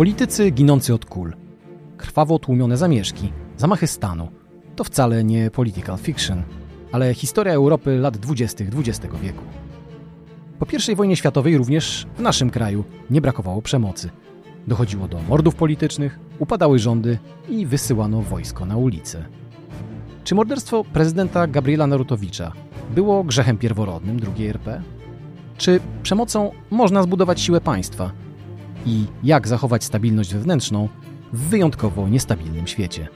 Politycy ginący od kul, krwawo tłumione zamieszki, zamachy stanu to wcale nie political fiction, ale historia Europy lat 20. XX wieku. Po I wojnie światowej również w naszym kraju nie brakowało przemocy. Dochodziło do mordów politycznych, upadały rządy i wysyłano wojsko na ulice. Czy morderstwo prezydenta Gabriela Narutowicza było grzechem pierworodnym II RP? Czy przemocą można zbudować siłę państwa? I jak zachować stabilność wewnętrzną w wyjątkowo niestabilnym świecie?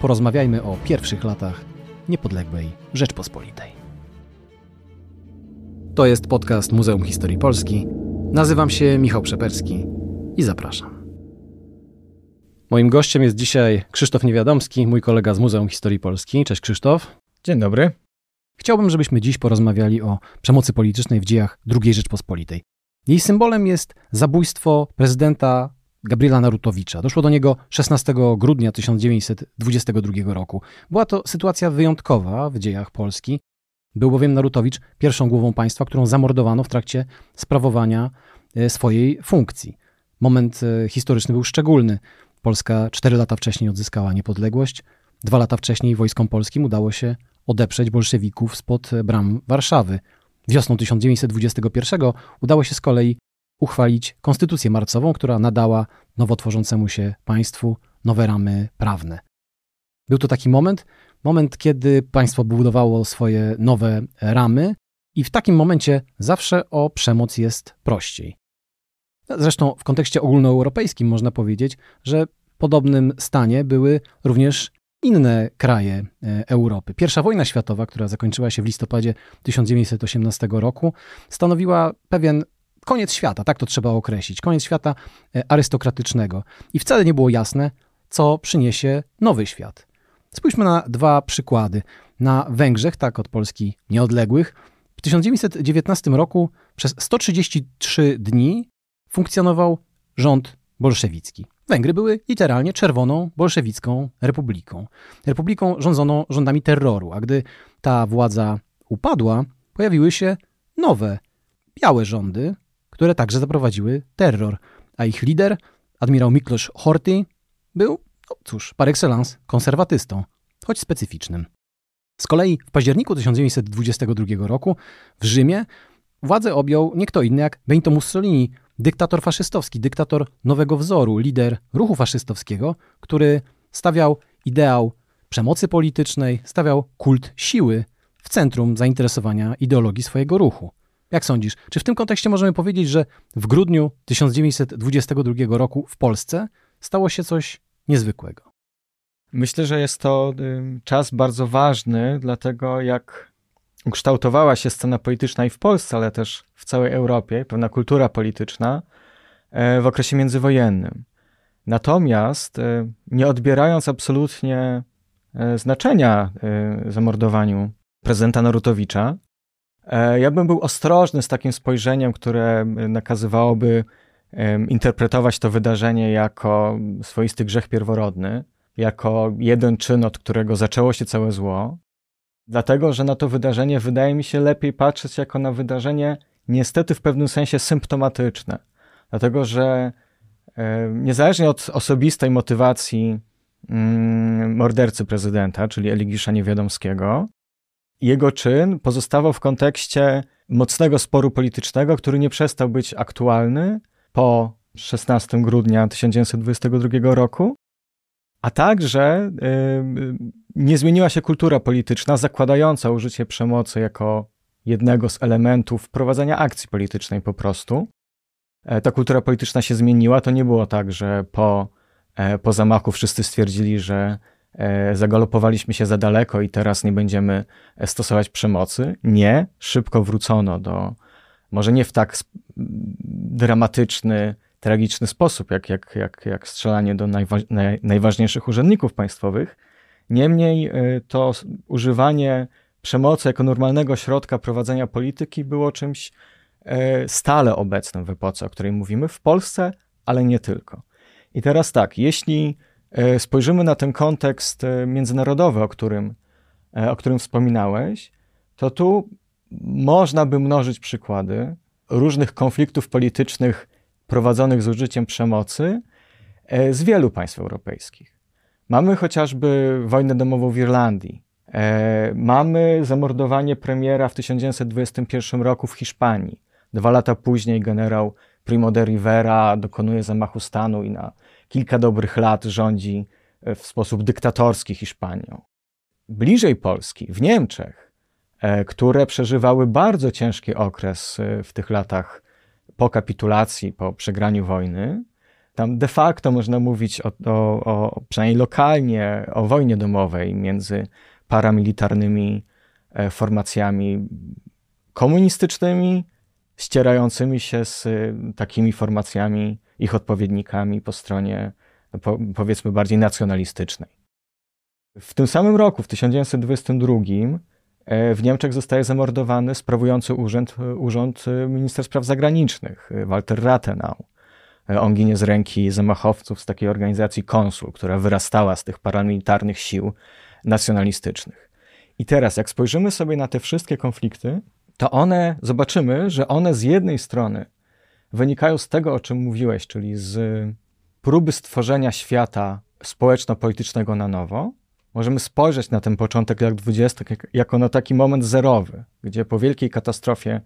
Porozmawiajmy o pierwszych latach niepodległej Rzeczpospolitej. To jest podcast Muzeum Historii Polski. Nazywam się Michał Przeperski i zapraszam. Moim gościem jest dzisiaj Krzysztof Niewiadomski, mój kolega z Muzeum Historii Polski. Cześć Krzysztof. Dzień dobry. Chciałbym, żebyśmy dziś porozmawiali o przemocy politycznej w dziejach II Rzeczpospolitej. Jej symbolem jest zabójstwo prezydenta Gabriela Narutowicza. Doszło do niego 16 grudnia 1922 roku. Była to sytuacja wyjątkowa w dziejach Polski. Był bowiem Narutowicz pierwszą głową państwa, którą zamordowano w trakcie sprawowania e, swojej funkcji. Moment e, historyczny był szczególny. Polska cztery lata wcześniej odzyskała niepodległość. Dwa lata wcześniej wojskom polskim udało się odeprzeć bolszewików spod bram Warszawy. Wiosną 1921 udało się z kolei uchwalić konstytucję marcową, która nadała nowo tworzącemu się państwu nowe ramy prawne. Był to taki moment, moment, kiedy państwo budowało swoje nowe ramy, i w takim momencie zawsze o przemoc jest prościej. Zresztą w kontekście ogólnoeuropejskim można powiedzieć, że w podobnym stanie były również inne kraje e, Europy. Pierwsza wojna światowa, która zakończyła się w listopadzie 1918 roku, stanowiła pewien koniec świata, tak to trzeba określić, koniec świata e, arystokratycznego. I wcale nie było jasne, co przyniesie nowy świat. Spójrzmy na dwa przykłady. Na Węgrzech, tak od Polski nieodległych, w 1919 roku przez 133 dni funkcjonował rząd bolszewicki. Węgry były literalnie czerwoną bolszewicką republiką. Republiką rządzoną rządami terroru, a gdy ta władza upadła, pojawiły się nowe, białe rządy, które także zaprowadziły terror, a ich lider, admirał Miklos Horthy, był, no cóż, par excellence, konserwatystą, choć specyficznym. Z kolei w październiku 1922 roku w Rzymie władzę objął nie kto inny jak Benito Mussolini, dyktator faszystowski, dyktator nowego wzoru, lider ruchu faszystowskiego, który stawiał ideał przemocy politycznej, stawiał kult siły w centrum zainteresowania ideologii swojego ruchu. Jak sądzisz, czy w tym kontekście możemy powiedzieć, że w grudniu 1922 roku w Polsce stało się coś niezwykłego? Myślę, że jest to czas bardzo ważny, dlatego jak ukształtowała się scena polityczna i w Polsce, ale też w całej Europie, pewna kultura polityczna e, w okresie międzywojennym. Natomiast e, nie odbierając absolutnie e, znaczenia zamordowaniu prezydenta Narutowicza, ja bym był ostrożny z takim spojrzeniem, które nakazywałoby interpretować to wydarzenie jako swoisty grzech pierworodny, jako jeden czyn, od którego zaczęło się całe zło, dlatego że na to wydarzenie wydaje mi się lepiej patrzeć jako na wydarzenie niestety w pewnym sensie symptomatyczne. Dlatego że niezależnie od osobistej motywacji mm, mordercy prezydenta, czyli Eligisza Niewiadomskiego, jego czyn pozostawał w kontekście mocnego sporu politycznego, który nie przestał być aktualny po 16 grudnia 1922 roku, a także nie zmieniła się kultura polityczna zakładająca użycie przemocy jako jednego z elementów prowadzenia akcji politycznej po prostu. E, ta kultura polityczna się zmieniła. To nie było tak, że po, e, po zamachu wszyscy stwierdzili, że e, zagalopowaliśmy się za daleko i teraz nie będziemy stosować przemocy. Nie, szybko wrócono do, może nie w tak dramatyczny, tragiczny sposób, jak, jak, jak, jak strzelanie do najwa naj najważniejszych urzędników państwowych. Niemniej y, to używanie przemocy jako normalnego środka prowadzenia polityki było czymś y, stale obecnym w epoce, o której mówimy w Polsce, ale nie tylko. I teraz tak, jeśli y, spojrzymy na ten kontekst międzynarodowy, o którym, o którym wspominałeś, to tu można by mnożyć przykłady różnych konfliktów politycznych prowadzonych z użyciem przemocy z wielu państw europejskich. Mamy chociażby wojnę domową w Irlandii. Mamy zamordowanie premiera w 1921 roku w Hiszpanii. Dwa lata później generał Primo de Rivera dokonuje zamachu stanu i na kilka dobrych lat rządzi w sposób dyktatorski Hiszpanią. Bliżej Polski, w Niemczech, e, które przeżywały bardzo ciężki okres e, w tych latach po kapitulacji, po przegraniu wojny, tam de facto można mówić o, o, o przynajmniej lokalnie o wojnie domowej między paramilitarnymi e, formacjami komunistycznymi, ścierającymi się z takimi formacjami, ich odpowiednikami po stronie po, powiedzmy bardziej nacjonalistycznej. W tym samym roku, w 1922, e, w Niemczech zostaje zamordowany sprawujący urząd, urząd minister spraw zagranicznych, Walter Rathenau. E, on ginie z ręki zamachowców z takiej organizacji Konsul, która wyrastała z tych paramilitarnych sił nacjonalistycznych. I teraz, jak spojrzymy sobie na te wszystkie konflikty, to one, zobaczymy, że one z jednej strony wynikają z tego, o czym mówiłeś, czyli z próby stworzenia świata społeczno-politycznego na nowo, możemy spojrzeć na ten początek lat 20. jako na taki moment zerowy, gdzie po wielkiej katastrofie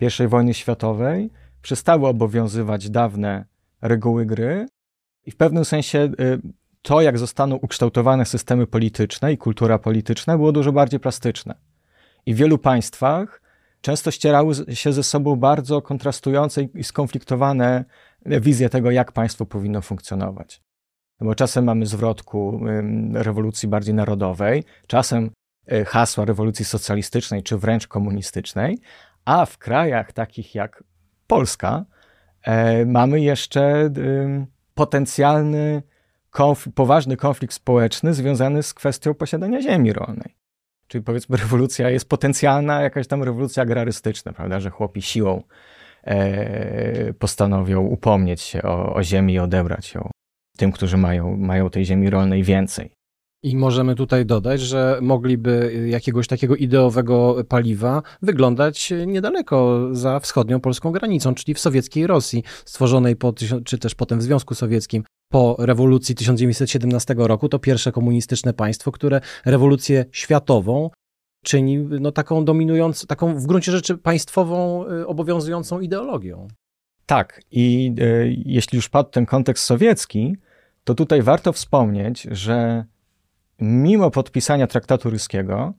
I wojny światowej przestały obowiązywać dawne reguły gry i w pewnym sensie y, to, jak zostaną ukształtowane systemy polityczne i kultura polityczna, było dużo bardziej plastyczne. I w wielu państwach często ścierały się ze sobą bardzo kontrastujące i skonfliktowane wizje tego, jak państwo powinno funkcjonować. No bo czasem mamy zwrotku rewolucji bardziej narodowej, czasem e, hasła rewolucji socjalistycznej czy wręcz komunistycznej, a w krajach takich jak Polska e, mamy jeszcze potencjalny, poważny konflikt społeczny związany z kwestią posiadania ziemi rolnej. Czyli powiedzmy, rewolucja jest potencjalna, jakaś tam rewolucja agrarystyczna, prawda, że chłopi siłą e, postanowią upomnieć się o, o ziemię i odebrać ją tym, którzy mają, mają tej ziemi rolnej więcej. I możemy tutaj dodać, że mogliby jakiegoś takiego ideowego paliwa wyglądać niedaleko za wschodnią polską granicą, czyli w sowieckiej Rosji, stworzonej po, czy też potem w Związku Sowieckim po rewolucji 1917 roku. To pierwsze komunistyczne państwo, które rewolucję światową czyni no, taką dominującą, taką w gruncie rzeczy państwową, y, obowiązującą ideologią. Tak, i y, jeśli już padł ten kontekst sowiecki, to tutaj warto wspomnieć, że mimo podpisania traktatu ryskiego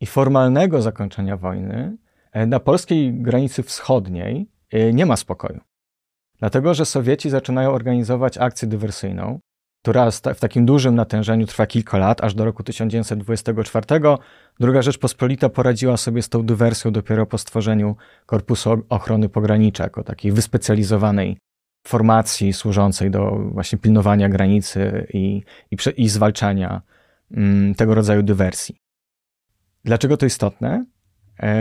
i formalnego zakończenia wojny, e, na polskiej granicy wschodniej e, nie ma spokoju. Dlatego, że Sowieci zaczynają organizować akcję dywersyjną, która w takim dużym natężeniu trwa kilka lat, aż do roku 1924. Druga Rzeczpospolita poradziła sobie z tą dywersją dopiero po stworzeniu Korpusu Ochrony Pogranicza, jako takiej wyspecjalizowanej formacji służącej do właśnie pilnowania granicy i, i, i zwalczania mm, tego rodzaju dywersji. Dlaczego to istotne?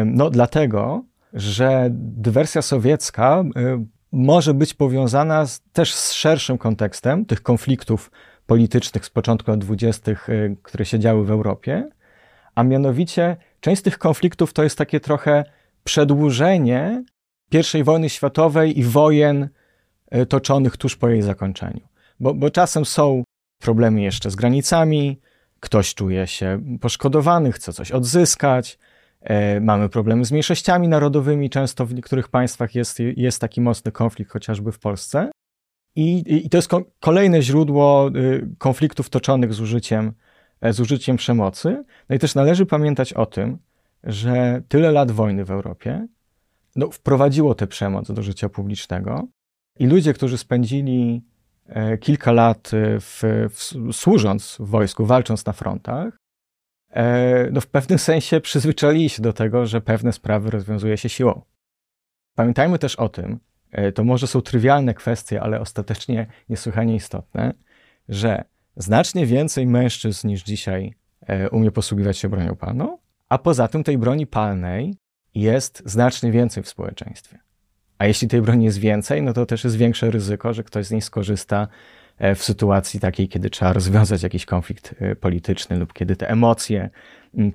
No, dlatego, że dywersja sowiecka y, może być powiązana z, też z szerszym kontekstem tych konfliktów politycznych z początku lat dwudziestych, y, które się działy w Europie, a mianowicie część z tych konfliktów to jest takie trochę przedłużenie I wojny światowej i wojen toczonych tuż po jej zakończeniu. Bo, bo czasem są problemy jeszcze z granicami, ktoś czuje się poszkodowany, chce coś odzyskać, E, mamy problemy z mniejszościami narodowymi, często w niektórych państwach jest, jest taki mocny konflikt, chociażby w Polsce. I, i to jest ko kolejne źródło y, konfliktów toczonych z użyciem, e, z użyciem przemocy. No i też należy pamiętać o tym, że tyle lat wojny w Europie no, wprowadziło tę przemoc do życia publicznego i ludzie, którzy spędzili e, kilka lat w, w, służąc w wojsku, walcząc na frontach, E, no w pewnym sensie przyzwyczaili się do tego, że pewne sprawy rozwiązuje się siłą. Pamiętajmy też o tym, e, to może są trywialne kwestie, ale ostatecznie niesłychanie istotne, że znacznie więcej mężczyzn niż dzisiaj e, umie posługiwać się bronią palną, a poza tym tej broni palnej jest znacznie więcej w społeczeństwie. A jeśli tej broni jest więcej, no to też jest większe ryzyko, że ktoś z niej skorzysta E, w sytuacji takiej, kiedy trzeba rozwiązać jakiś konflikt e, polityczny lub kiedy te emocje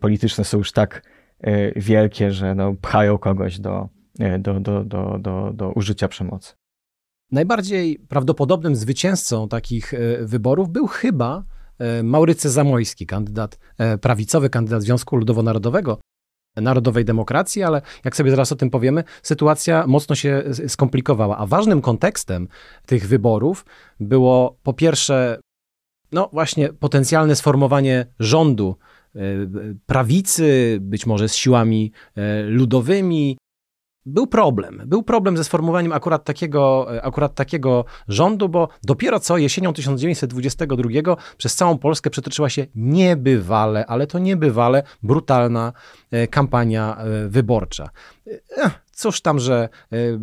polityczne są już tak e, wielkie, że no, pchają kogoś do, do, do, do, do, do użycia przemocy. Najbardziej prawdopodobnym zwycięzcą takich wyborów był chyba Maurycy Zamojski, kandydat prawicowy, kandydat Związku Ludowo-Narodowego, Narodowej Demokracji, ale jak sobie zaraz o tym powiemy, sytuacja mocno się skomplikowała. A ważnym kontekstem tych wyborów było po pierwsze, no właśnie, potencjalne sformowanie rządu prawicy, być może z siłami ludowymi, był problem. Był problem ze sformułowaniem akurat takiego, akurat takiego rządu, bo dopiero co jesienią 1922 przez całą Polskę przetoczyła się niebywale, ale to niebywale brutalna e, kampania e, wyborcza. E, cóż tam, że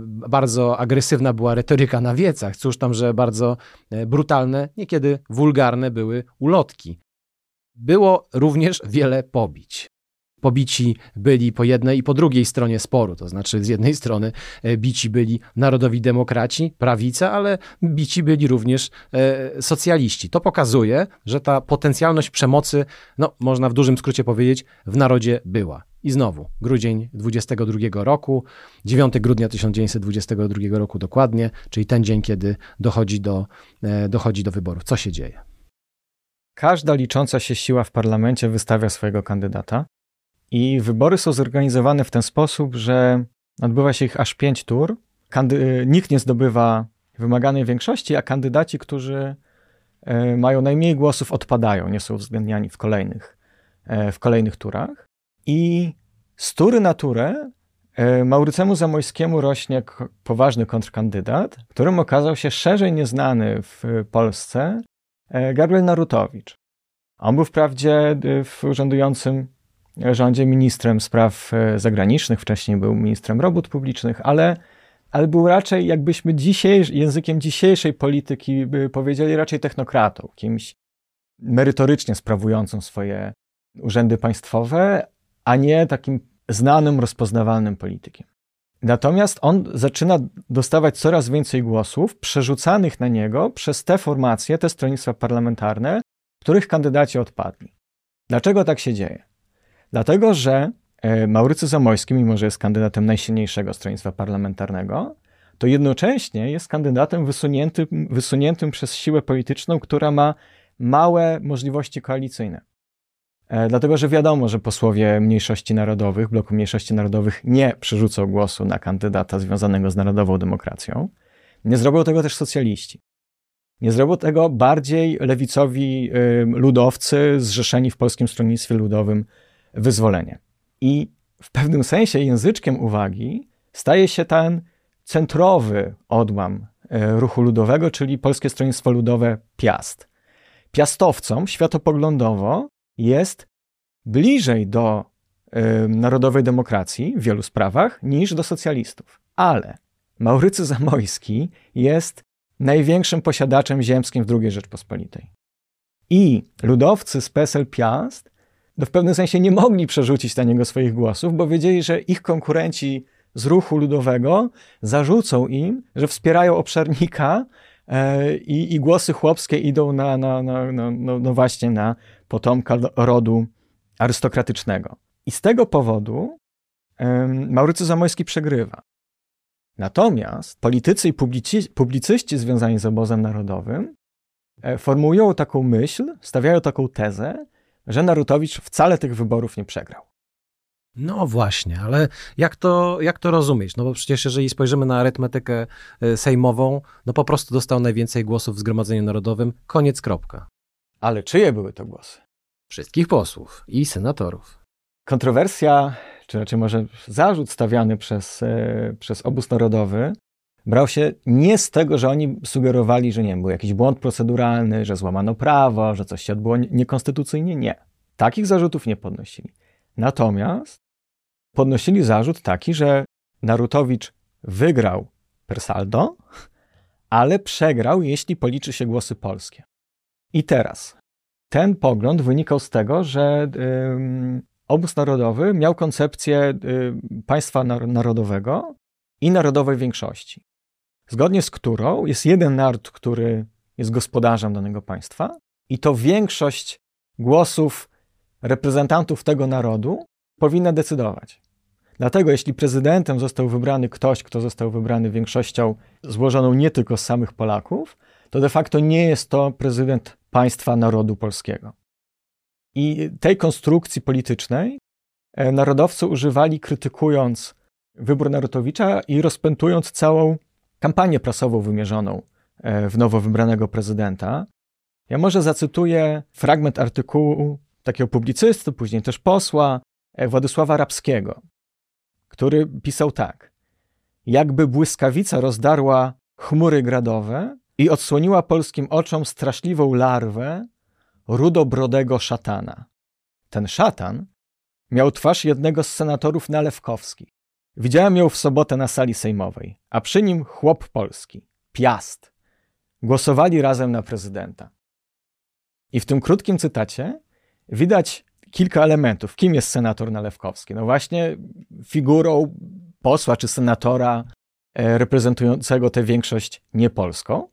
bardzo agresywna była retoryka na wiecach, cóż tam, że bardzo brutalne, niekiedy wulgarne były ulotki. Było również wiele pobić pobici byli po jednej i po drugiej stronie sporu. To znaczy, z jednej strony e, bici byli narodowi demokraci, prawica, ale bici byli również e, socjaliści. To pokazuje, że ta potencjalność przemocy, no, można w dużym skrócie powiedzieć, w narodzie była. I znowu, grudzień 22 roku, 9 grudnia 1922 roku dokładnie, czyli ten dzień, kiedy dochodzi do, e, dochodzi do wyborów. Co się dzieje? Każda licząca się siła w parlamencie wystawia swojego kandydata. I wybory są zorganizowane w ten sposób, że odbywa się ich aż pięć tur. Kandy nikt nie zdobywa wymaganej większości, a kandydaci, którzy e, mają najmniej głosów, odpadają, nie są uwzględniani w kolejnych, e, w kolejnych turach. I z tury na turę e, Maurycemu Zamojskiemu rośnie poważny kontrkandydat, którym okazał się szerzej nieznany w Polsce Gabriel Narutowicz. On był wprawdzie w urzędującym rządzie ministrem spraw e, zagranicznych, wcześniej był ministrem robót publicznych, ale, ale był raczej, jakbyśmy dzisiaj, językiem dzisiejszej polityki by powiedzieli, raczej technokratą, kimś merytorycznie sprawującym swoje urzędy państwowe, a nie takim znanym, rozpoznawalnym politykiem. Natomiast on zaczyna dostawać coraz więcej głosów przerzucanych na niego przez te formacje, te stronnictwa parlamentarne, których kandydaci odpadli. Dlaczego tak się dzieje? Dlatego, że e, Maurycy Zamojski, mimo że jest kandydatem najsilniejszego stronnictwa parlamentarnego, to jednocześnie jest kandydatem wysuniętym, wysuniętym przez siłę polityczną, która ma małe możliwości koalicyjne. E, dlatego, że wiadomo, że posłowie mniejszości narodowych, bloku mniejszości narodowych nie przerzucą głosu na kandydata związanego z narodową demokracją. Nie zrobią tego też socjaliści. Nie zrobią tego bardziej lewicowi ludowcy zrzeszeni w Polskim Stronnictwie Ludowym wyzwolenie. I w pewnym sensie języczkiem uwagi staje się ten centrowy odłam e, ruchu ludowego, czyli Polskie Stronnictwo Ludowe Piast. Piastowcom światopoglądowo jest bliżej do y, narodowej demokracji w wielu sprawach niż do socjalistów. Ale Maurycy Zamojski jest największym posiadaczem ziemskim w II Rzeczpospolitej. I ludowcy z PSL Piast no w pewnym sensie nie mogli przerzucić na niego swoich głosów, bo wiedzieli, że ich konkurenci z ruchu ludowego zarzucą im, że wspierają obszarnika e, i, i, głosy chłopskie idą na, na, na, na no, no właśnie na potomka rodu arystokratycznego. I z tego powodu e, Maurycy Zamojski przegrywa. Natomiast politycy i publicy, publicyści związani z obozem narodowym e, formułują taką myśl, stawiają taką tezę, że Narutowicz wcale tych wyborów nie przegrał. No właśnie, ale jak to, jak to rozumieć? No bo przecież jeżeli spojrzymy na arytmetykę e, sejmową, no po prostu dostał najwięcej głosów w Zgromadzeniu Narodowym, koniec, kropka. Ale czyje były to głosy? Wszystkich posłów i senatorów. Kontrowersja, czy raczej może zarzut stawiany przez, e, przez obóz narodowy, brał się nie z tego, że oni sugerowali, że nie wiem, był jakiś błąd proceduralny, że złamano prawo, że coś się odbyło niekonstytucyjnie. Nie. Takich zarzutów nie podnosili. Natomiast podnosili zarzut taki, że Narutowicz wygrał per saldo, ale przegrał, jeśli policzy się głosy polskie. I teraz ten pogląd wynikał z tego, że yy, obóz narodowy miał koncepcję yy, państwa narodowego i narodowej większości zgodnie z którą jest jeden naród, który jest gospodarzem danego państwa, i to większość głosów reprezentantów tego narodu powinna decydować. Dlatego, jeśli prezydentem został wybrany ktoś, kto został wybrany większością złożoną nie tylko z samych Polaków, to de facto nie jest to prezydent państwa narodu polskiego. I tej konstrukcji politycznej e, narodowcy używali, krytykując wybór Narutowicza i rozpętując całą kampanię prasową wymierzoną e, w nowo wybranego prezydenta. Ja może zacytuję fragment artykułu takiego publicysty, później też posła e, Władysława Rabskiego, który pisał tak. Jakby błyskawica rozdarła chmury gradowe i odsłoniła polskim oczom straszliwą larwę rudobrodego szatana. Ten szatan miał twarz jednego z senatorów nalewkowskich. Widziałem ją w sobotę na sali sejmowej, a przy nim chłop polski, Piast. Głosowali razem na prezydenta. I w tym krótkim cytacie widać kilka elementów. Kim jest senator Nalewkowski? No właśnie figurą posła czy senatora e, reprezentującego tę większość niepolską.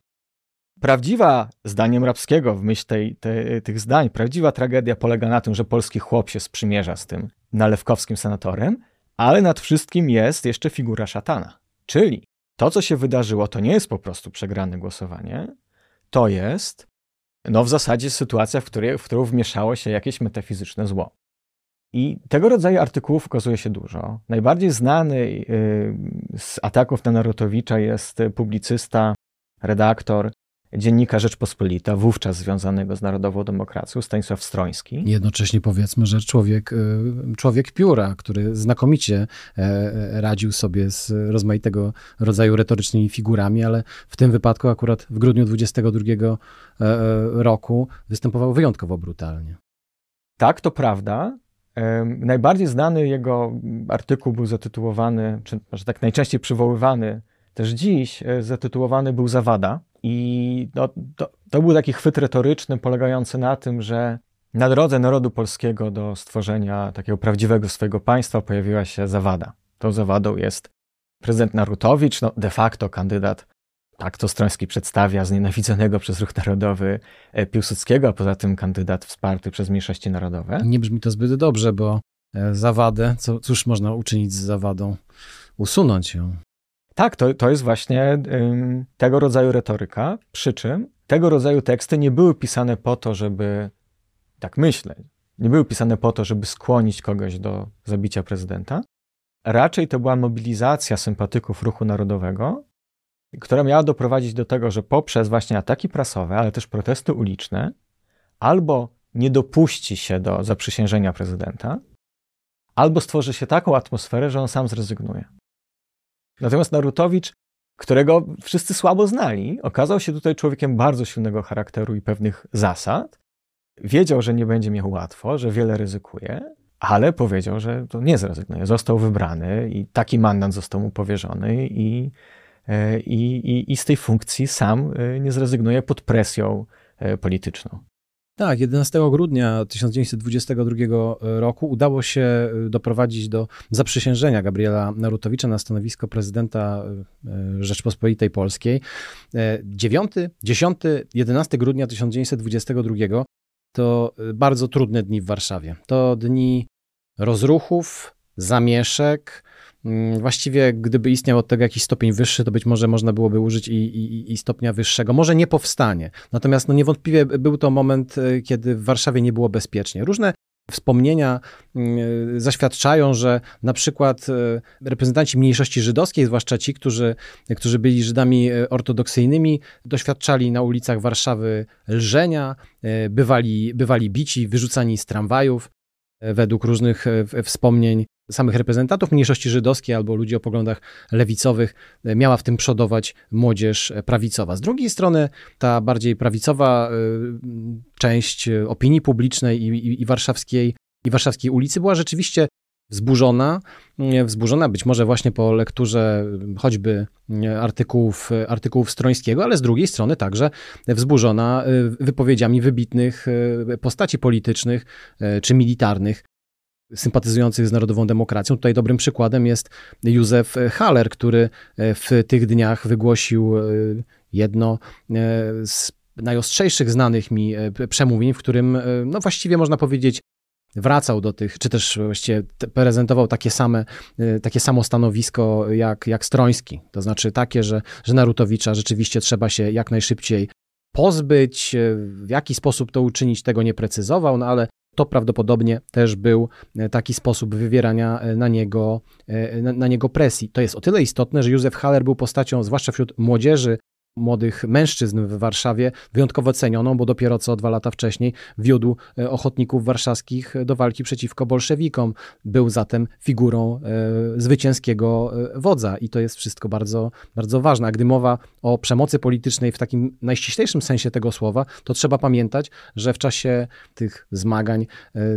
Prawdziwa, zdaniem Rabskiego, w myśl tej, te, tych zdań, prawdziwa tragedia polega na tym, że polski chłop się sprzymierza z tym nalewkowskim senatorem, ale nad wszystkim jest jeszcze figura szatana. Czyli to, co się wydarzyło, to nie jest po prostu przegrane głosowanie, to jest no w zasadzie sytuacja, w, której, w którą wmieszało się jakieś metafizyczne zło. I tego rodzaju artykułów ukazuje się dużo. Najbardziej znany y, z ataków na Narutowicza jest publicysta, redaktor dziennika Rzeczpospolita, wówczas związanego z Narodową Demokracją, Stanisław Stroński. Jednocześnie powiedzmy, że człowiek, y, człowiek pióra, który znakomicie e, radził sobie z rozmaitego rodzaju retorycznymi figurami, ale w tym wypadku akurat w grudniu 22 e, e, roku występował wyjątkowo brutalnie. Tak, to prawda. Najbardziej znany jego artykuł był zatytułowany, czy może tak najczęściej przywoływany też dziś, zatytułowany był Zawada i no, to, to był taki chwyt retoryczny polegający na tym, że na drodze narodu polskiego do stworzenia takiego prawdziwego swojego państwa pojawiła się zawada. Tą zawadą jest prezydent Narutowicz, no de facto kandydat, tak to Stroński przedstawia, znienawidzonego przez ruch narodowy e, Piłsudskiego, a poza tym kandydat wsparty przez mniejszości narodowe. Nie brzmi to zbyt dobrze, bo e, zawadę, co, cóż można uczynić z zawadą? Usunąć ją. Tak, to, to jest właśnie ym, tego rodzaju retoryka, przy czym tego rodzaju teksty nie były pisane po to, żeby, tak myślę, nie były pisane po to, żeby skłonić kogoś do zabicia prezydenta. Raczej to była mobilizacja sympatyków ruchu narodowego, która miała doprowadzić do tego, że poprzez właśnie ataki prasowe, ale też protesty uliczne, albo nie dopuści się do zaprzysiężenia prezydenta, albo stworzy się taką atmosferę, że on sam zrezygnuje. Natomiast Narutowicz, którego wszyscy słabo znali, okazał się tutaj człowiekiem bardzo silnego charakteru i pewnych zasad. Wiedział, że nie będzie miał łatwo, że wiele ryzykuje, ale powiedział, że to nie zrezygnuje. Został wybrany i taki mandat został mu powierzony i, e, i, i, i z tej funkcji sam e, nie zrezygnuje pod presją e, polityczną. Tak, 11 grudnia 1922 roku udało się y, doprowadzić do zaprzysiężenia Gabriela Narutowicza na stanowisko prezydenta y, Rzeczpospolitej Polskiej. 9, 10, 11 grudnia 1922 to bardzo trudne dni w Warszawie. To dni rozruchów, zamieszek, właściwie, gdyby istniał od tego jakiś stopień wyższy, to być może można byłoby użyć i, i, i stopnia wyższego. Może nie powstanie. Natomiast no niewątpliwie był to moment, e, kiedy w Warszawie nie było bezpiecznie. Różne wspomnienia mm, zaświadczają, że na przykład e, reprezentanci mniejszości żydowskiej, zwłaszcza ci, którzy, którzy byli Żydami ortodoksyjnymi, doświadczali na ulicach Warszawy lżenia, bywali, bywali bici, wyrzucani z tramwajów. Według różnych wspomnień samych reprezentantów mniejszości żydowskiej albo ludzi o poglądach lewicowych e, miała w tym przodować młodzież prawicowa. Z drugiej strony ta bardziej prawicowa e, część opinii publicznej i, i, i warszawskiej, i warszawskiej ulicy była rzeczywiście wzburzona, wzburzona być może właśnie po lekturze choćby artykułów, artykułów Strońskiego, ale z drugiej strony także wzburzona wypowiedziami wybitnych postaci politycznych czy militarnych, sympatyzujących z Narodową Demokracją. Tutaj dobrym przykładem jest Józef Haller, który w tych dniach wygłosił jedno z najostrzejszych znanych mi przemówień, w którym no właściwie można powiedzieć wracał do tych, czy też właściwie prezentował takie same, y, takie samo stanowisko jak, jak Stroński. To znaczy takie, że, że Narutowicza rzeczywiście trzeba się jak najszybciej pozbyć. W jaki sposób to uczynić, tego nie precyzował, no ale to prawdopodobnie też był e, taki sposób wywierania na niego, na, na, niego presji. To jest o tyle istotne, że Józef Haller był postacią, zwłaszcza wśród młodzieży, młodych mężczyzn w Warszawie wyjątkowo cenioną, bo dopiero co dwa lata wcześniej wiódł e, ochotników warszawskich do walki przeciwko bolszewikom. Był zatem figurą e, zwycięskiego e, wodza i to jest wszystko bardzo, bardzo ważne. A gdy mowa o przemocy politycznej w takim najściślejszym sensie tego słowa, to trzeba pamiętać, że w czasie tych zmagań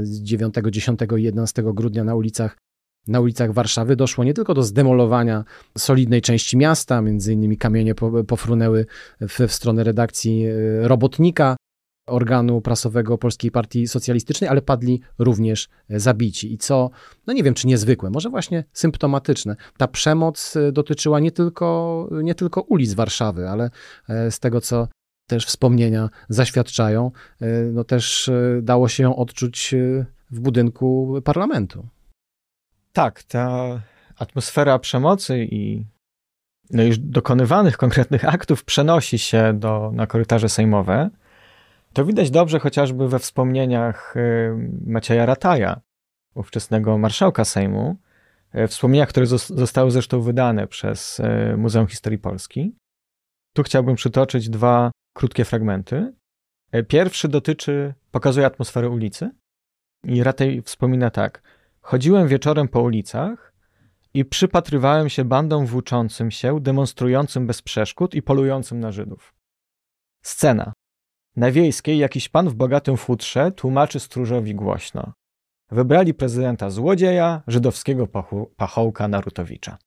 z 9, 10 i 11 grudnia na ulicach na ulicach Warszawy doszło nie tylko do zdemolowania solidnej części miasta, między innymi kamienie pofrunęły w, w stronę redakcji e, robotnika, organu prasowego Polskiej Partii Socjalistycznej, ale padli również e, zabici. I co, no nie wiem, czy niezwykłe, może właśnie symptomatyczne. Ta przemoc e, dotyczyła nie tylko, nie tylko ulic Warszawy, ale z tego, co też wspomnienia zaświadczają, no też dało się ją odczuć w budynku parlamentu. Tak, ta atmosfera przemocy i no już dokonywanych konkretnych aktów przenosi się do, na korytarze sejmowe. To widać dobrze chociażby we wspomnieniach y, Macieja Rataja, ówczesnego marszałka Sejmu, y, wspomnieniach, które zostały zresztą wydane przez y, Muzeum Historii Polski. Tu chciałbym przytoczyć dwa krótkie fragmenty. Pierwszy dotyczy, pokazuje atmosferę ulicy i Rataj wspomina tak – Chodziłem wieczorem po ulicach i przypatrywałem się bandom włóczącym się, demonstrującym bez przeszkód i polującym na Żydów. Scena. Na wiejskiej jakiś pan w bogatym futrze tłumaczy stróżowi głośno. Wybrali prezydenta złodzieja, żydowskiego pachołka Narutowicza.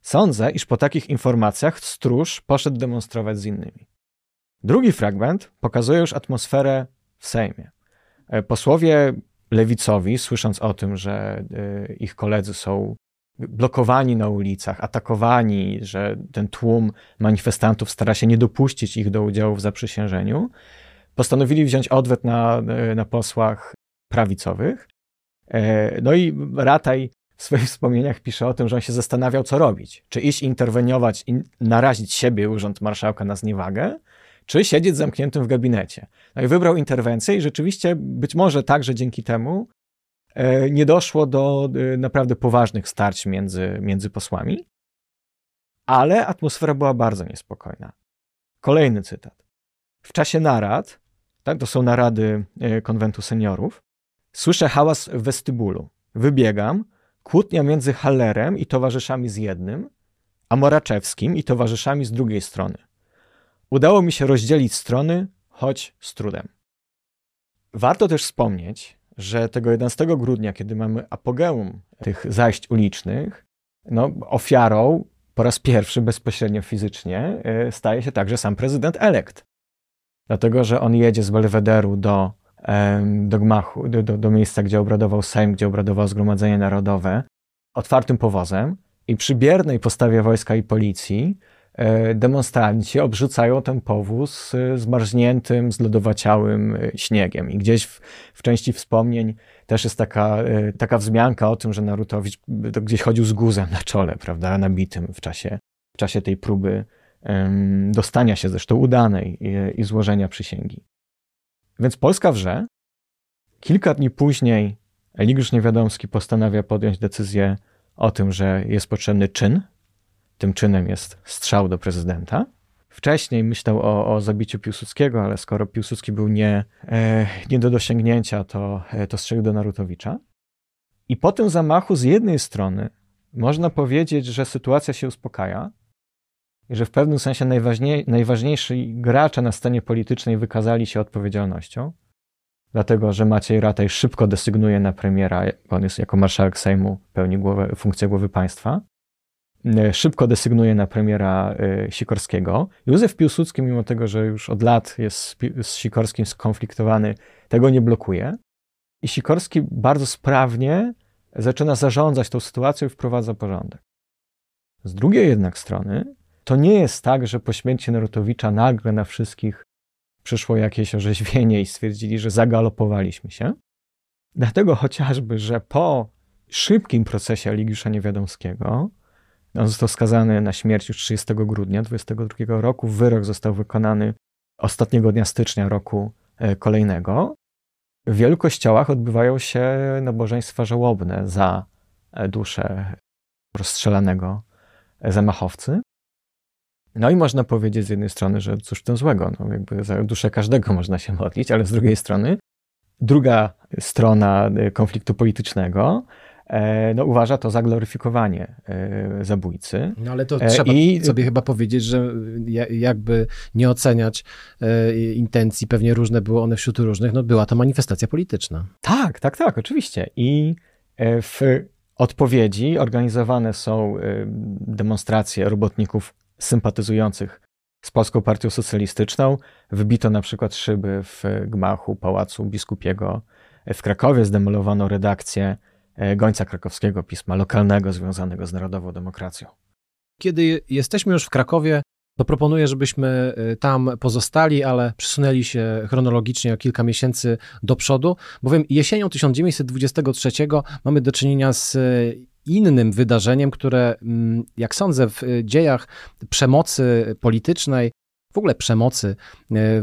Sądzę, iż po takich informacjach stróż poszedł demonstrować z innymi. Drugi fragment pokazuje już atmosferę w Sejmie. E, posłowie lewicowi, słysząc o tym, że y, ich koledzy są blokowani na ulicach, atakowani, że ten tłum manifestantów stara się nie dopuścić ich do udziału w zaprzysiężeniu, postanowili wziąć odwet na, y, na posłach prawicowych. E, no i Rataj w swoich wspomnieniach pisze o tym, że on się zastanawiał, co robić. Czy iść interweniować i narazić siebie, urząd marszałka na zniewagę, czy siedzieć zamkniętym w gabinecie. No i wybrał interwencję i rzeczywiście być może także dzięki temu e, nie doszło do e, naprawdę poważnych starć między, między posłami, ale atmosfera była bardzo niespokojna. Kolejny cytat. W czasie narad, tak, to są narady e, konwentu seniorów, słyszę hałas w westybulu. Wybiegam, kłótnia między Hallerem i towarzyszami z jednym, a Moraczewskim i towarzyszami z drugiej strony. Udało mi się rozdzielić strony, choć z trudem. Warto też wspomnieć, że tego 11 grudnia, kiedy mamy apogeum tych zajść ulicznych, no, ofiarą po raz pierwszy bezpośrednio fizycznie e, staje się także sam prezydent elekt. Dlatego, że on jedzie z Belwederu do, do gmachu, do, do, do miejsca, gdzie obradował Sejm, gdzie obradowało Zgromadzenie Narodowe, otwartym powozem i przy biernej postawie wojska i policji demonstranci obrzucają ten powóz zmarzniętym, zlodowaciałym e, śniegiem. I gdzieś w, w części wspomnień też jest taka, e, taka wzmianka o tym, że Narutowicz gdzieś chodził z guzem na czole, prawda, nabitym w czasie, w czasie tej próby um, dostania się zresztą udanej i, i złożenia przysięgi. Więc Polska wrze. Kilka dni później Eligiusz Niewiadomski postanawia podjąć decyzję o tym, że jest potrzebny czyn tym czynem jest strzał do prezydenta. Wcześniej myślał o, o zabiciu Piłsudskiego, ale skoro Piłsudski był nie, e, nie do dosięgnięcia, to, e, to strzelił do Narutowicza. I po tym zamachu z jednej strony można powiedzieć, że sytuacja się uspokaja i że w pewnym sensie najważniej, najważniejsi gracze na scenie politycznej wykazali się odpowiedzialnością, dlatego że Maciej Rataj szybko desygnuje na premiera, on jest jako marszałek Sejmu, pełni głowę, funkcję głowy państwa. E, szybko desygnuje na premiera e, Sikorskiego. Józef Piłsudski, mimo tego, że już od lat jest z Sikorskim skonfliktowany, tego nie blokuje. I Sikorski bardzo sprawnie zaczyna zarządzać tą sytuacją i wprowadza porządek. Z drugiej jednak strony, to nie jest tak, że po śmierci Narutowicza nagle na wszystkich przyszło jakieś orzeźwienie i stwierdzili, że zagalopowaliśmy się. Dlatego chociażby, że po szybkim procesie Aligiusza Niewiadomskiego, on został skazany na śmierć już 30 grudnia 22 roku, wyrok został wykonany ostatniego dnia stycznia roku e, kolejnego. W wielu kościołach odbywają się nabożeństwa żałobne za e, duszę rozstrzelanego zamachowcy. No i można powiedzieć z jednej strony, że cóż w tym złego, no jakby za duszę każdego można się modlić, ale z drugiej strony druga strona konfliktu politycznego e, no, uważa to za gloryfikowanie e, zabójcy. No ale to e, trzeba I... sobie chyba powiedzieć, że jakby nie oceniać intencji, pewnie różne były one wśród różnych, no była to manifestacja polityczna. Tak, tak, tak, oczywiście. I w odpowiedzi organizowane są demonstracje robotników sympatyzujących z Polską Partią Socjalistyczną. Wybito na przykład szyby w gmachu Pałacu Biskupiego w Krakowie, zdemolowano redakcję e, Gońca Krakowskiego, pisma lokalnego związanego z narodową demokracją. Kiedy jesteśmy już w Krakowie, to proponuję, żebyśmy e, tam pozostali, ale przesunęli się chronologicznie o kilka miesięcy do przodu, bowiem jesienią 1923 mamy do czynienia z innym wydarzeniem, które, mm, jak sądzę, w dziejach przemocy politycznej, w ogóle przemocy e,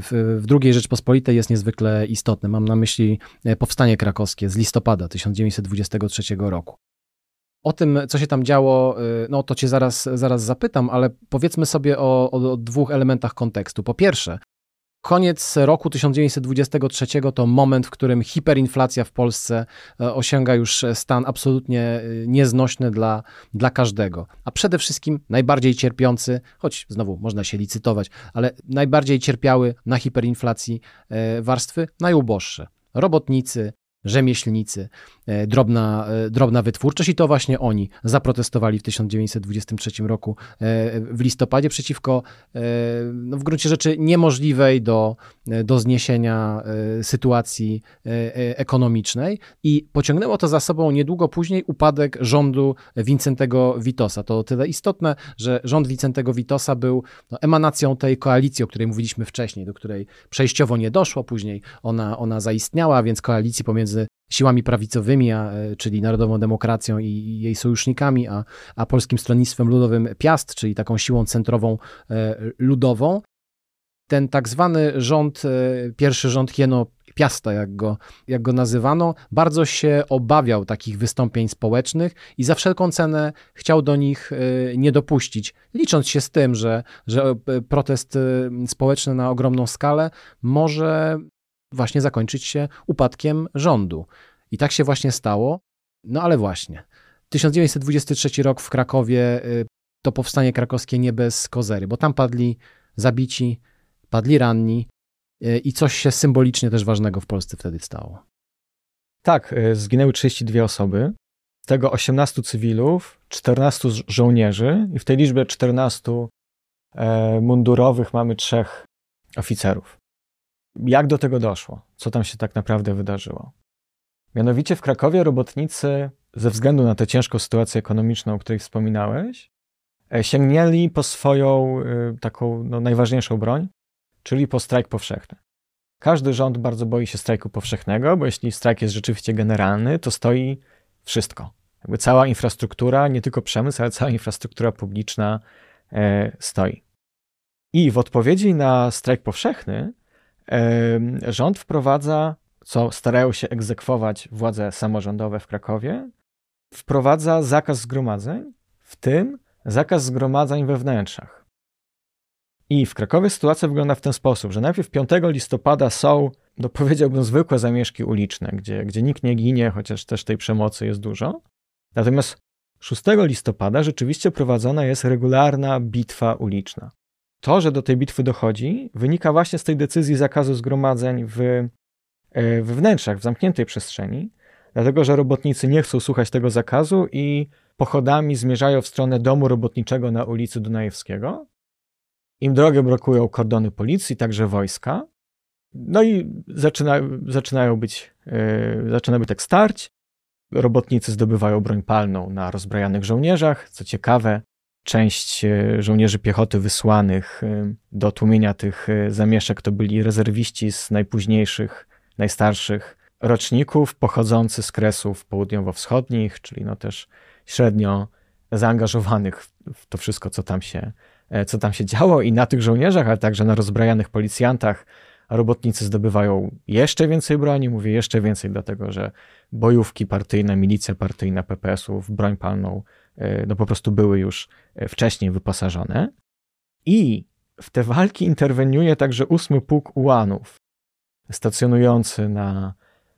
w, w II Rzeczpospolitej jest niezwykle istotne. Mam na myśli e, powstanie krakowskie z listopada 1923 roku. O tym, co się tam działo, e, no to cię zaraz, zaraz zapytam, ale powiedzmy sobie o, o, o dwóch elementach kontekstu. Po pierwsze, Koniec roku 1923 to moment, w którym hiperinflacja w Polsce e, osiąga już stan absolutnie e, nieznośny dla, dla każdego. A przede wszystkim najbardziej cierpiący, choć znowu można się licytować, ale najbardziej cierpiały na hiperinflacji e, warstwy najuboższe. Robotnicy, rzemieślnicy, e, drobna, e, drobna wytwórczość i to właśnie oni zaprotestowali w 1923 roku e, w listopadzie przeciwko no w gruncie rzeczy niemożliwej do, do zniesienia sytuacji ekonomicznej i pociągnęło to za sobą niedługo później upadek rządu Wincentego Witosa. To tyle istotne, że rząd Wincentego Witosa był no, emanacją tej koalicji, o której mówiliśmy wcześniej, do której przejściowo nie doszło, później ona, ona zaistniała, więc koalicji pomiędzy między siłami prawicowymi, a, e, czyli Narodową Demokracją i jej sojusznikami, a, a Polskim Stronnictwem Ludowym Piast, czyli taką siłą centrową e, ludową. Ten tak zwany rząd, e, pierwszy rząd Jeno Piasta, jak go, jak go nazywano, bardzo się obawiał takich wystąpień społecznych i za wszelką cenę chciał do nich nie dopuścić, licząc się z tym, że, że protest społeczny na ogromną skalę może właśnie zakończyć się upadkiem rządu. I tak się właśnie stało. No ale właśnie. 1923 rok w Krakowie y, to powstanie krakowskie nie bez kozery, bo tam padli zabici, padli ranni y, i coś się symbolicznie też ważnego w Polsce wtedy stało. Tak, y, zginęły 32 osoby, z tego 18 cywilów, 14 żołnierzy i w tej liczbie 14 e, mundurowych mamy trzech oficerów. Jak do tego doszło? Co tam się tak naprawdę wydarzyło? Mianowicie w Krakowie robotnicy, ze względu na tę ciężką sytuację ekonomiczną, o której wspominałeś, e, sięgnęli po swoją e, taką no, najważniejszą broń, czyli po strajk powszechny. Każdy rząd bardzo boi się strajku powszechnego, bo jeśli strajk jest rzeczywiście generalny, to stoi wszystko. Jakby cała infrastruktura, nie tylko przemysł, ale cała infrastruktura publiczna e, stoi. I w odpowiedzi na strajk powszechny rząd wprowadza, co starają się egzekwować władze samorządowe w Krakowie, wprowadza zakaz zgromadzeń, w tym zakaz zgromadzeń we wnętrzach. I w Krakowie sytuacja wygląda w ten sposób, że najpierw 5 listopada są, no powiedziałbym, zwykłe zamieszki uliczne, gdzie, gdzie nikt nie ginie, chociaż też tej przemocy jest dużo. Natomiast 6 listopada rzeczywiście prowadzona jest regularna bitwa uliczna. To, że do tej bitwy dochodzi, wynika właśnie z tej decyzji zakazu zgromadzeń w, e, w wnętrzach, w zamkniętej przestrzeni, dlatego że robotnicy nie chcą słuchać tego zakazu i pochodami zmierzają w stronę domu robotniczego na ulicy Dunajewskiego. Im drogę blokują kordony policji, także wojska. No i zaczyna, zaczynają być, yy, zaczyna być tak starć. Robotnicy zdobywają broń palną na rozbrajanych żołnierzach. Co ciekawe, Część e, żołnierzy piechoty wysłanych e, do tłumienia tych e, zamieszek to byli rezerwiści z najpóźniejszych, najstarszych roczników pochodzący z kresów południowo-wschodnich, czyli no też średnio zaangażowanych w to wszystko, co tam się, co tam się działo i na tych żołnierzach, ale także na rozbrajanych policjantach. Robotnicy zdobywają jeszcze więcej broni, mówię jeszcze więcej, dlatego że bojówki partyjne, milicja partyjna PPS-ów, broń palną, no po prostu były już e, wcześniej wyposażone. I w te walki interweniuje także ósmy pułk ułanów, stacjonujący na,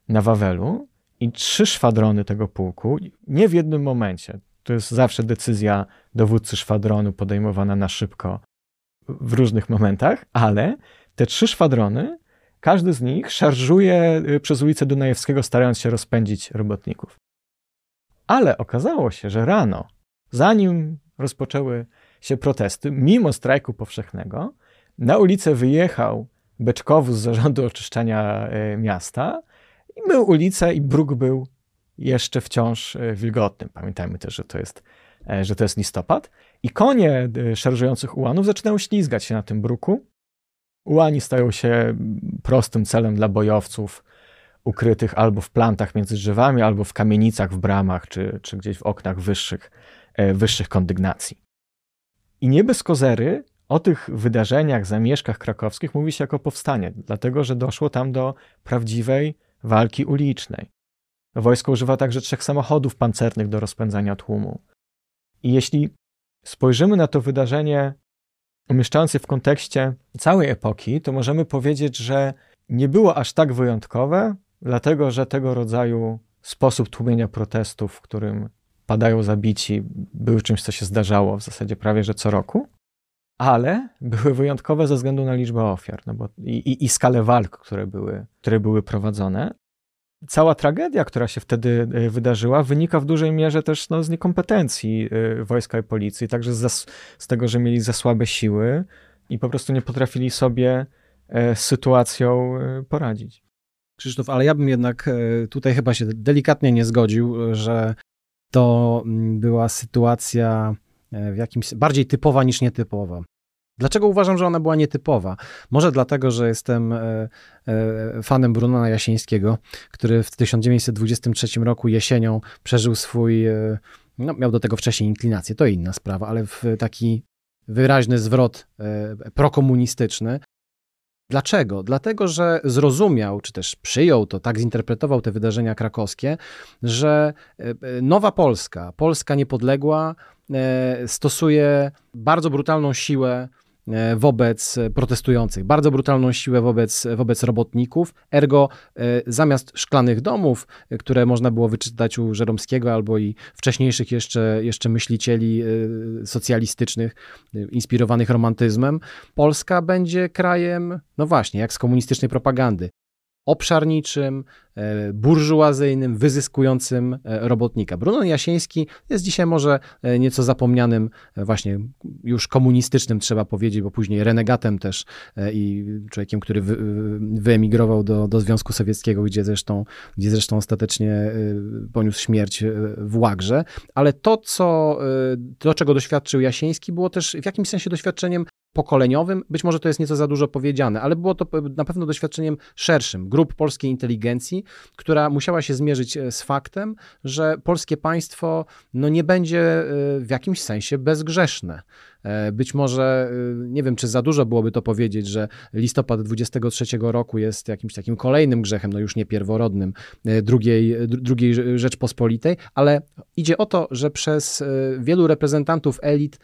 na Wawelu i trzy szwadrony tego pułku, nie w jednym momencie. To jest zawsze decyzja dowódcy szwadronu podejmowana na szybko w różnych momentach, ale te trzy szwadrony, każdy z nich szarżuje y, przez ulicę Dunajewskiego, starając się rozpędzić robotników. Ale okazało się, że rano, zanim rozpoczęły się protesty, mimo strajku powszechnego, na ulicę wyjechał beczkowóz z zarządu oczyszczania y, miasta i mył ulicę i bruk był jeszcze wciąż e, wilgotnym. Pamiętajmy też, że to jest, e, że to jest listopad. I konie e, szarżujących ułanów zaczynają ślizgać się na tym bruku. Ułani stają się prostym celem dla bojowców ukrytych albo w plantach między drzewami, albo w kamienicach, w bramach, czy, czy gdzieś w oknach wyższych, wyższych kondygnacji. I nie bez kozery o tych wydarzeniach, zamieszkach krakowskich mówi się jako powstanie, dlatego że doszło tam do prawdziwej walki ulicznej. Wojsko używa także trzech samochodów pancernych do rozpędzania tłumu. I jeśli spojrzymy na to wydarzenie, umieszczając je w kontekście całej epoki, to możemy powiedzieć, że nie było aż tak wyjątkowe, dlatego że tego rodzaju sposób tłumienia protestów, w którym padają zabici, był czymś, co się zdarzało w zasadzie prawie że co roku, ale były wyjątkowe ze względu na liczbę ofiar no bo i, i, i skalę walk, które były, które były prowadzone cała tragedia, która się wtedy e, wydarzyła, wynika w dużej mierze też no, z niekompetencji e, wojska i policji, także z, z tego, że mieli za słabe siły i po prostu nie potrafili sobie e, z sytuacją poradzić. Krzysztof, ale ja bym jednak tutaj chyba się delikatnie nie zgodził, że to mm, była sytuacja w jakimś bardziej typowa niż nietypowa. Dlaczego uważam, że ona była nietypowa? Może dlatego, że jestem e, e, fanem Brunona Jasińskiego, który w 1923 roku jesienią przeżył swój, e, no miał do tego wcześniej inklinację, to inna sprawa, ale w taki wyraźny zwrot prokomunistyczny. Dlaczego? Dlatego, że zrozumiał, czy też przyjął to, tak zinterpretował te wydarzenia krakowskie, że nowa Polska, Polska niepodległa, stosuje bardzo brutalną siłę E, wobec protestujących, bardzo brutalną siłę wobec, wobec robotników. Ergo, e, zamiast szklanych domów, e, które można było wyczytać u Żeromskiego albo i wcześniejszych jeszcze, jeszcze myślicieli socjalistycznych, inspirowanych romantyzmem, Polska będzie krajem, no właśnie, jak z komunistycznej propagandy, obszarniczym, e, burżuazyjnym, wyzyskującym e, robotnika. Brunon Jasiński jest dzisiaj może e, nieco zapomnianym, właśnie już komunistycznym trzeba powiedzieć, bo później renegatem też i człowiekiem, który wy, wyemigrował do, do Związku Sowieckiego, gdzie zresztą, gdzie zresztą ostatecznie poniósł śmierć w Łagrze. Ale to, co, to, czego doświadczył Jasiński, było też w jakimś sensie doświadczeniem pokoleniowym. Być może to jest nieco za dużo powiedziane, ale było to na pewno doświadczeniem szerszym grup polskiej inteligencji, która musiała się zmierzyć e, z faktem, że polskie państwo no, nie będzie e, w jakimś sensie bezgrzeszne. E, być może, nie wiem, czy za dużo byłoby to powiedzieć, że listopad 23 roku jest jakimś takim kolejnym grzechem, no już nie pierworodnym, drugiej, drugiej Rzeczpospolitej, ale idzie o to, że przez wielu reprezentantów elit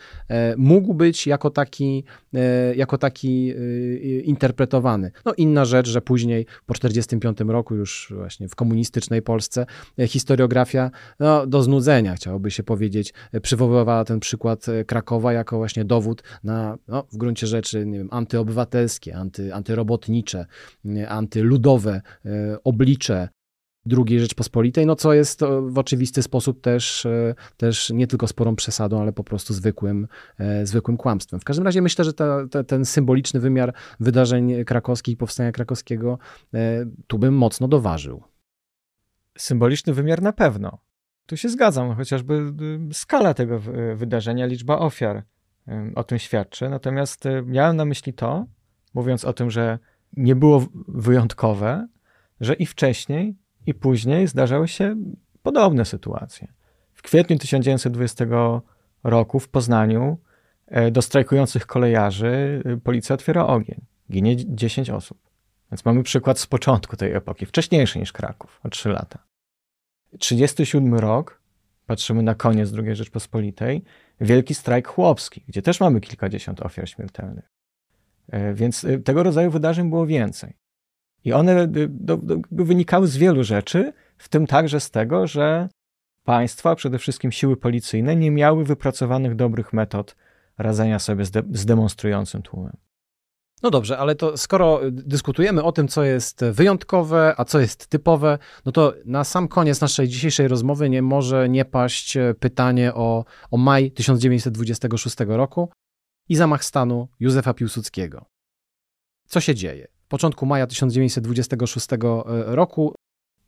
mógł być jako taki E, jako taki e, interpretowany. No inna rzecz, że później po 1945 roku już właśnie w komunistycznej Polsce e, historiografia no, do znudzenia, chciałoby się powiedzieć, przywoływała ten przykład Krakowa jako właśnie dowód na no, w gruncie rzeczy nie wiem, antyobywatelskie, anty, antyrobotnicze, antyludowe oblicze II Rzeczpospolitej, no co jest w oczywisty sposób też, e, też nie tylko sporą przesadą, ale po prostu zwykłym, e, zwykłym kłamstwem. W każdym razie myślę, że ta, ta, ten symboliczny wymiar wydarzeń krakowskich, powstania krakowskiego, e, tu bym mocno doważył. Symboliczny wymiar na pewno. Tu się zgadzam, chociażby skala tego wydarzenia, liczba ofiar o tym świadczy. Natomiast miałem na myśli to, mówiąc o tym, że nie było wyjątkowe, że i wcześniej i później zdarzały się podobne sytuacje. W kwietniu 1920 roku w Poznaniu e, do strajkujących kolejarzy e, policja otwiera ogień. Ginie 10 osób. Więc mamy przykład z początku tej epoki, wcześniejszy niż Kraków, o 3 lata. 37 rok, patrzymy na koniec II Rzeczpospolitej, wielki strajk chłopski, gdzie też mamy kilkadziesiąt ofiar śmiertelnych. E, więc tego rodzaju wydarzeń było więcej. I one do, do, wynikały z wielu rzeczy, w tym także z tego, że państwa, przede wszystkim siły policyjne, nie miały wypracowanych dobrych metod radzenia sobie z, de z demonstrującym tłumem. No dobrze, ale to skoro dyskutujemy o tym, co jest wyjątkowe, a co jest typowe, no to na sam koniec naszej dzisiejszej rozmowy nie może nie paść pytanie o, o maj 1926 roku i zamach stanu Józefa Piłsudskiego. Co się dzieje? Początku maja 1926 roku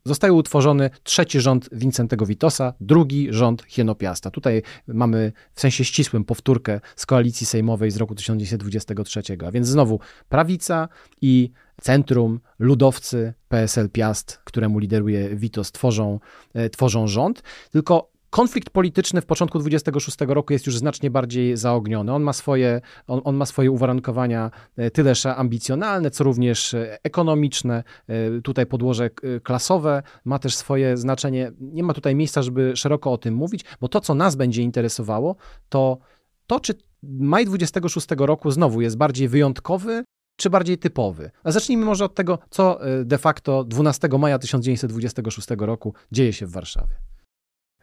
Zostaje utworzony trzeci rząd Wincentego Witosa, drugi rząd Hienopiasta. Tutaj mamy w sensie ścisłym powtórkę z koalicji sejmowej z roku 1923. A więc znowu prawica i centrum, ludowcy, PSL Piast, któremu lideruje Witos, tworzą, e, tworzą rząd. Tylko konflikt polityczny w początku 26 roku jest już znacznie bardziej zaogniony. On ma swoje, on, on ma swoje uwarunkowania e, tyleż ambicjonalne, co również e, ekonomiczne. E, tutaj podłoże klasowe ma też swoje znaczenie. Nie ma tutaj miejsca, żeby szeroko o tym mówić, bo to, co nas będzie interesowało, to to, czy maj 26 roku znowu jest bardziej wyjątkowy, czy bardziej typowy? A zacznijmy może od tego, co de facto 12 maja 1926 roku dzieje się w Warszawie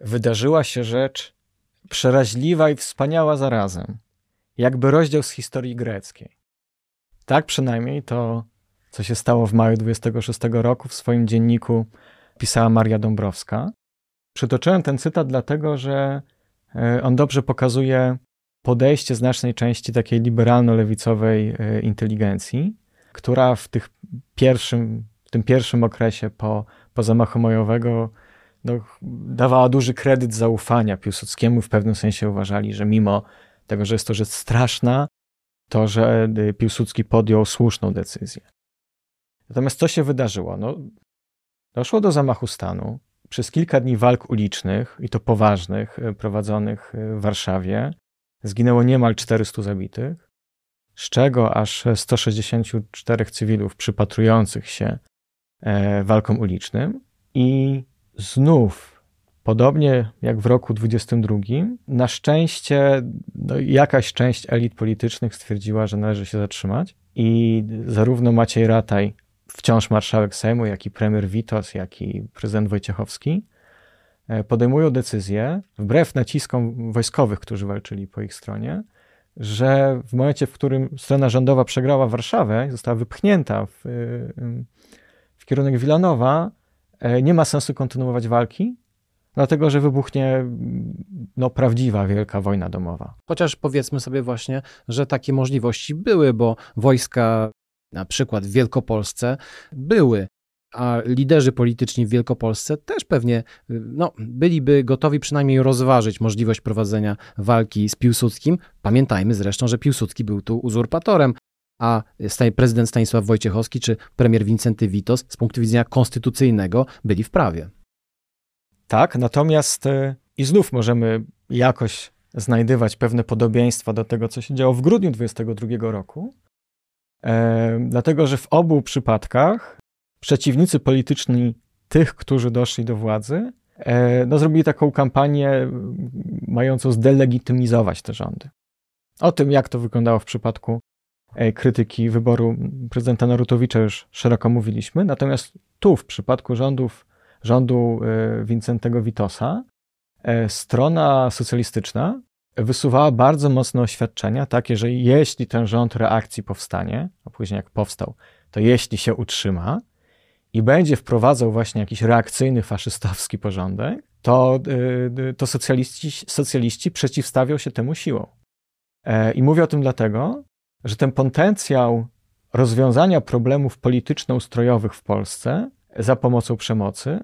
wydarzyła się rzecz przeraźliwa i wspaniała zarazem, jakby rozdział z historii greckiej. Tak przynajmniej to, co się stało w maju 26 roku w swoim dzienniku pisała Maria Dąbrowska. Przytoczyłem ten cytat dlatego, że e, on dobrze pokazuje podejście znacznej części takiej liberalno-lewicowej e, inteligencji, która w, tych pierwszym, w tym pierwszym okresie po, po zamachu majowego no, dawała duży kredyt zaufania Piłsudskiemu. W pewnym sensie uważali, że mimo tego, że jest to rzecz straszna, to, że y, Piłsudski podjął słuszną decyzję. Natomiast co się wydarzyło? No, doszło do zamachu stanu. Przez kilka dni walk ulicznych, i to poważnych, y, prowadzonych y, w Warszawie, zginęło niemal 400 zabitych, z czego aż 164 cywilów przypatrujących się e, walkom ulicznym. I znów, podobnie jak w roku 22, na szczęście no, jakaś część elit politycznych stwierdziła, że należy się zatrzymać i zarówno Maciej Rataj, wciąż marszałek Sejmu, jak i premier Witos, jak i prezydent Wojciechowski e, podejmują decyzję, wbrew naciskom wojskowych, którzy walczyli po ich stronie, że w momencie, w którym strona rządowa przegrała Warszawę, została wypchnięta w, w kierunek Wilanowa, nie ma sensu kontynuować walki, dlatego że wybuchnie no, prawdziwa wielka wojna domowa. Chociaż powiedzmy sobie właśnie, że takie możliwości były, bo wojska na przykład w Wielkopolsce były, a liderzy polityczni w Wielkopolsce też pewnie no, byliby gotowi przynajmniej rozważyć możliwość prowadzenia walki z Piłsudskim. Pamiętajmy zresztą, że Piłsudski był tu uzurpatorem, a prezydent Stanisław Wojciechowski czy premier Wincenty Witos z punktu widzenia konstytucyjnego byli w prawie. Tak, natomiast e, i znów możemy jakoś znajdywać pewne podobieństwa do tego, co się działo w grudniu 22 roku, e, dlatego że w obu przypadkach przeciwnicy polityczni tych, którzy doszli do władzy, e, no, zrobili taką kampanię mającą zdelegitymizować te rządy. O tym, jak to wyglądało w przypadku krytyki wyboru prezydenta Narutowicza już szeroko mówiliśmy. Natomiast tu, w przypadku rządów, rządu e, Wincentego Witosa, e, strona socjalistyczna wysuwała bardzo mocne oświadczenia, takie, że jeśli ten rząd reakcji powstanie, a później jak powstał, to jeśli się utrzyma i będzie wprowadzał właśnie jakiś reakcyjny, faszystowski porządek, to, to socjaliści, socjaliści przeciwstawią się temu siłą. I mówię o tym dlatego, że ten potencjał rozwiązania problemów polityczno-ustrojowych w Polsce za pomocą przemocy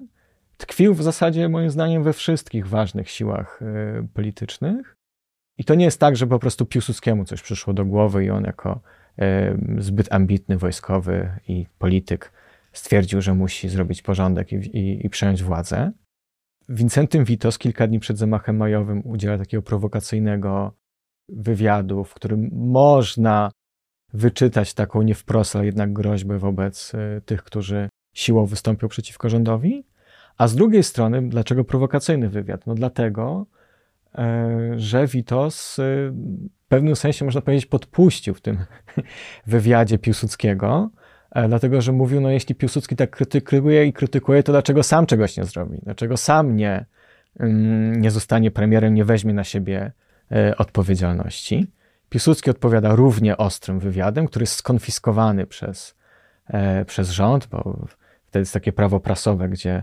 tkwił w zasadzie, moim zdaniem, we wszystkich ważnych siłach y, politycznych. I to nie jest tak, że po prostu Piłsudskiemu coś przyszło do głowy i on jako y, zbyt ambitny wojskowy i polityk stwierdził, że musi zrobić porządek i, i, i przejąć władzę. Wincentym Witos kilka dni przed zamachem majowym udziela takiego prowokacyjnego wywiadu, w którym można wyczytać taką nie wprost, ale jednak groźbę wobec y, tych, którzy siłą wystąpią przeciwko rządowi. A z drugiej strony, dlaczego prowokacyjny wywiad? No dlatego, e, że Witos y, w pewnym sensie, można powiedzieć, podpuścił w tym wywiadzie Piłsudskiego, e, dlatego że mówił, no jeśli Piłsudski tak krytykuje i krytykuje, to dlaczego sam czegoś nie zrobi? Dlaczego sam nie, mm, nie zostanie premierem, nie weźmie na siebie odpowiedzialności? Piłsudski odpowiada równie ostrym wywiadem, który jest skonfiskowany przez, przez rząd, bo wtedy jest takie prawo prasowe, gdzie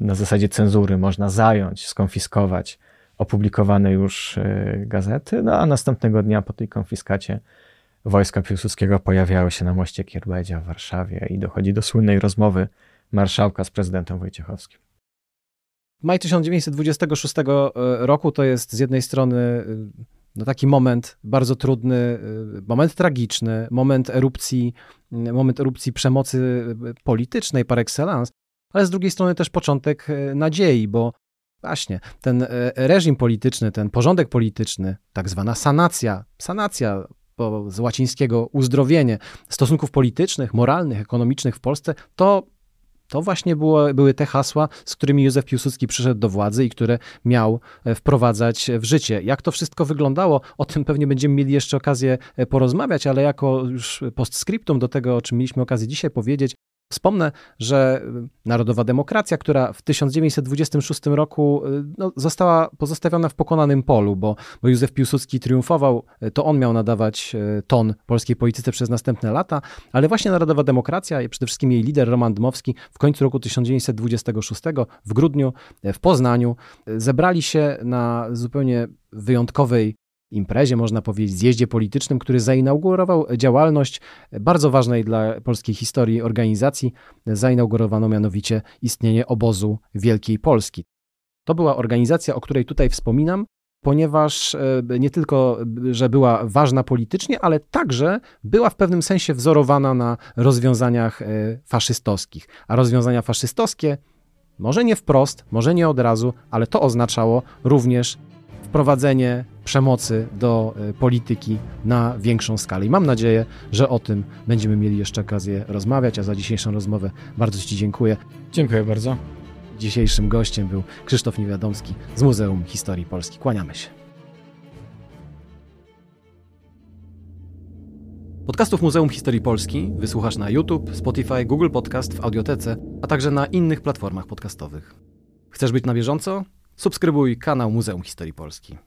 na zasadzie cenzury można zająć, skonfiskować opublikowane już e, gazety, no a następnego dnia po tej konfiskacie wojska Piłsudskiego pojawiały się na moście Kierbedzia w Warszawie i dochodzi do słynnej rozmowy marszałka z prezydentem Wojciechowskim. Maj 1926 e, roku to jest z jednej strony e, no taki moment bardzo trudny, moment tragiczny, moment erupcji, moment erupcji przemocy politycznej par excellence, ale z drugiej strony też początek nadziei, bo Właśnie, ten e, reżim polityczny, ten porządek polityczny, tak zwana sanacja, sanacja z łacińskiego uzdrowienie stosunków politycznych, moralnych, ekonomicznych w Polsce, to to właśnie było, były te hasła, z którymi Józef Piłsudski przyszedł do władzy i które miał e, wprowadzać w życie. Jak to wszystko wyglądało, o tym pewnie będziemy mieli jeszcze okazję e, porozmawiać, ale jako już postscriptum do tego, o czym mieliśmy okazję dzisiaj powiedzieć, Wspomnę, że Narodowa Demokracja, która w 1926 roku y, no, została pozostawiona w pokonanym polu, bo, bo Józef Piłsudski triumfował, y, to on miał nadawać y, ton polskiej polityce przez następne lata, ale właśnie Narodowa Demokracja i przede wszystkim jej lider Roman Dmowski w końcu roku 1926 w grudniu w Poznaniu zebrali się na zupełnie wyjątkowej imprezie, można powiedzieć, zjeździe politycznym, który zainaugurował działalność bardzo ważnej dla polskiej historii organizacji. Zainaugurowano mianowicie istnienie obozu Wielkiej Polski. To była organizacja, o której tutaj wspominam, ponieważ e, nie tylko, że była ważna politycznie, ale także była w pewnym sensie wzorowana na rozwiązaniach e, faszystowskich. A rozwiązania faszystowskie, może nie wprost, może nie od razu, ale to oznaczało również wprowadzenie przemocy do e, polityki na większą skalę. I mam nadzieję, że o tym będziemy mieli jeszcze okazję rozmawiać, a za dzisiejszą rozmowę bardzo Ci dziękuję. Dziękuję bardzo. Dzisiejszym gościem był Krzysztof Niewiadomski z Muzeum Historii Polski. Kłaniamy się. Podcastów Muzeum Historii Polski wysłuchasz na YouTube, Spotify, Google Podcast, w Audiotece, a także na innych platformach podcastowych. Chcesz być na bieżąco? Subskrybuj kanał Muzeum Historii Polski.